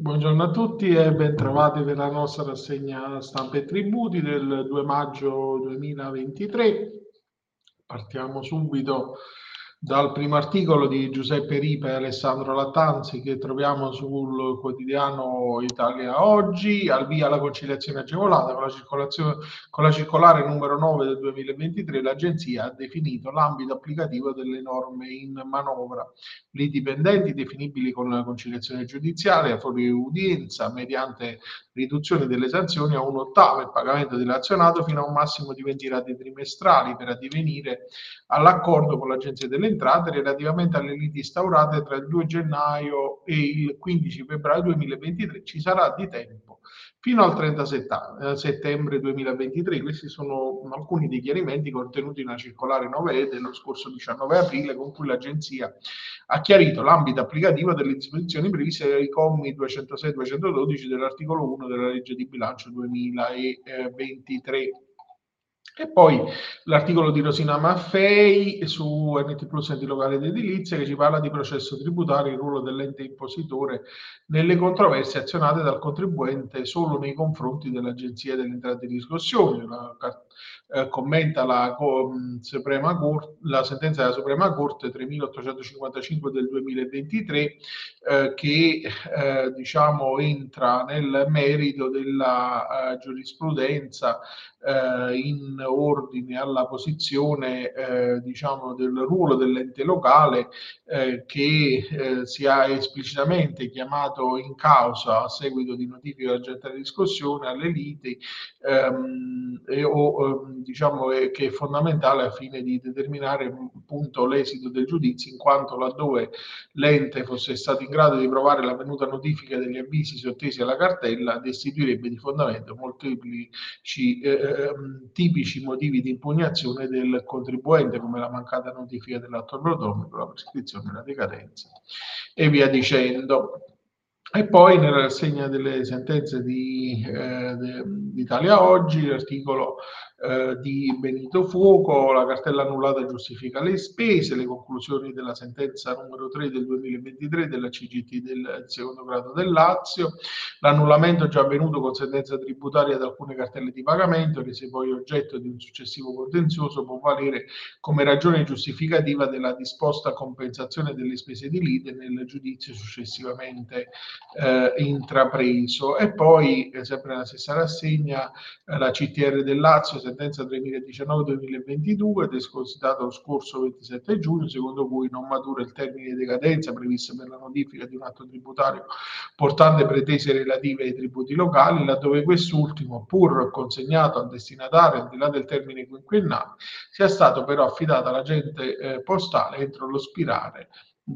Buongiorno a tutti e ben trovati per la nostra rassegna stampa e tributi del 2 maggio 2023. Partiamo subito dal primo articolo di Giuseppe Ripa e Alessandro Lattanzi che troviamo sul quotidiano Italia Oggi, al via la conciliazione agevolata con la, con la circolare numero 9 del 2023 l'agenzia ha definito l'ambito applicativo delle norme in manovra. I dipendenti definibili con la conciliazione giudiziaria fuori udienza mediante riduzione delle sanzioni a un ottavo il pagamento dell'azionato fino a un massimo di 20 rate trimestrali per addivenire all'accordo con l'Agenzia delle Entrate relativamente alle liti instaurate tra il 2 gennaio e il 15 febbraio 2023. Ci sarà di tempo fino al 30 eh, settembre 2023. Questi sono alcuni dei chiarimenti contenuti nella circolare 9E dello scorso 19 aprile con cui l'Agenzia ha chiarito l'ambito applicativo delle disposizioni previste dai commi 206-212 dell'articolo 1 della legge di bilancio 2023. E poi l'articolo di Rosina Maffei su NT Plus Enti Locali ed Edilizia che ci parla di processo tributario, il ruolo dell'ente impositore nelle controversie azionate dal contribuente solo nei confronti dell'Agenzia delle Entrate di Riscossione. La, eh, commenta la, Suprema Corte, la sentenza della Suprema Corte 3855 del 2023 eh, che eh, diciamo entra nel merito della eh, giurisprudenza eh, in ordine alla posizione diciamo del ruolo dell'ente locale che si è esplicitamente chiamato in causa a seguito di notifica della di discussione alle liti ehm, e, o diciamo che è fondamentale a fine di determinare appunto l'esito del giudizio in quanto laddove l'ente fosse stato in grado di provare la venuta notifica degli avvisi sottesi alla cartella destituirebbe di fondamento molteplici eh, Ehm, tipici motivi di impugnazione del contribuente come la mancata notifica dell'atto protomico, la prescrizione, la decadenza e via dicendo. E poi nella rassegna delle sentenze di, eh, Italia Oggi, l'articolo eh, di Benito Fuoco, la cartella annullata giustifica le spese, le conclusioni della sentenza numero 3 del 2023 della CGT del secondo grado del Lazio, l'annullamento già avvenuto con sentenza tributaria ad alcune cartelle di pagamento, che se poi oggetto di un successivo contenzioso può valere come ragione giustificativa della disposta compensazione delle spese di lite nel giudizio successivamente eh, intrapreso. E poi, eh, sempre nella stessa rassegna, eh, la CTR del Lazio, sentenza 2019-2022 depositato lo scorso 27 giugno, secondo cui non matura il termine di decadenza previsto per la notifica di un atto tributario portante pretese relative ai tributi locali, laddove quest'ultimo, pur consegnato al destinatario al di là del termine quinquennale, sia stato però affidato all'agente eh, postale entro lo spirare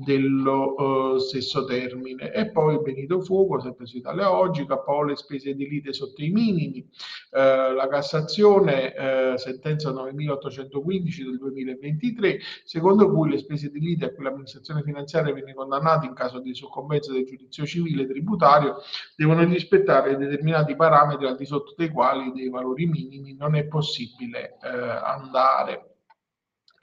dello uh, stesso termine. E poi Benito Fuoco, sempre su Italia Oggi, capo le spese edilite sotto i minimi, uh, la Cassazione, uh, sentenza 9815 del 2023, secondo cui le spese edilite a cui l'amministrazione finanziaria viene condannata in caso di soccombenza del giudizio civile tributario devono rispettare determinati parametri al di sotto dei quali dei valori minimi non è possibile andare.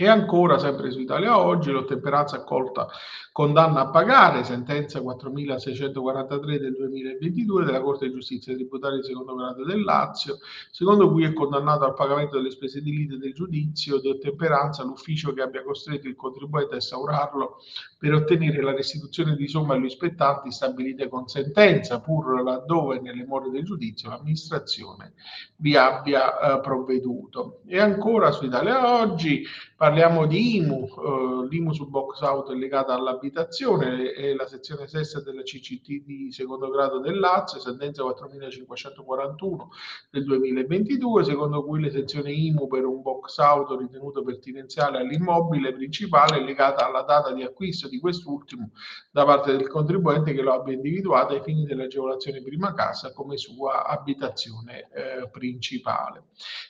E ancora, sempre su Italia Oggi, l'ottemperanza accolta condanna a pagare, sentenza 4643 del 2022 della Corte di Giustizia Tributaria di secondo grado del Lazio, secondo cui è condannato al pagamento delle spese di lite del giudizio di ottemperanza l'ufficio che abbia costretto il contribuente a instaurarlo per ottenere la restituzione di somme agli spettanti stabilite con sentenza, pur laddove nelle more del giudizio l'amministrazione vi abbia eh, provveduto. E ancora su Italia Oggi parliamo di IMU, eh, l'IMU su box auto è legata all'abitazione, è la sezione sesta della CCT di secondo grado del Lazio, sentenza 4541 del 2022, secondo cui l'esenzione IMU per un box auto ritenuto pertinenziale all'immobile principale è legata alla data di acquisto di quest'ultimo da parte del contribuente che lo abbia individuato ai fini dell'agevolazione prima casa come sua abitazione eh, principale.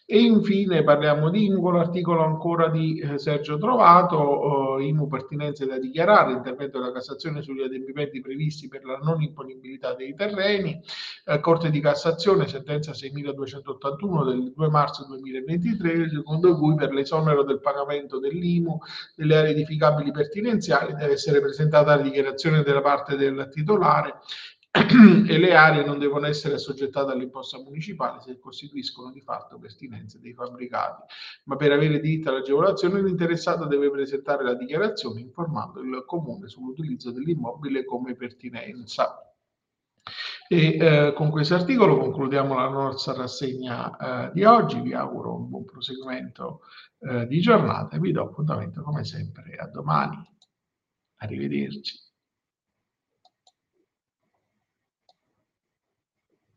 E infine parliamo di IMU con l'articolo ancora di eh, Sergio Trovato, eh, IMU pertinenze da dichiarare, intervento della Cassazione sugli adempimenti previsti per la non imponibilità dei terreni, eh, Corte di Cassazione, sentenza 6281 del 2 marzo 2023, secondo cui per l'esonero del pagamento dell'IMU delle aree edificabili pertinenziali deve essere presentata la dichiarazione della parte del titolare e le aree non devono essere assoggettate all'imposta municipale se costituiscono di fatto pertinenze dei fabbricati. Ma per avere diritto all'agevolazione l'interessato deve presentare la dichiarazione informando il comune sull'utilizzo dell'immobile come pertinenza. E eh, con questo articolo concludiamo la nostra rassegna eh, di oggi. Vi auguro un buon proseguimento eh, di giornata e vi do appuntamento come sempre a domani. Arrivederci.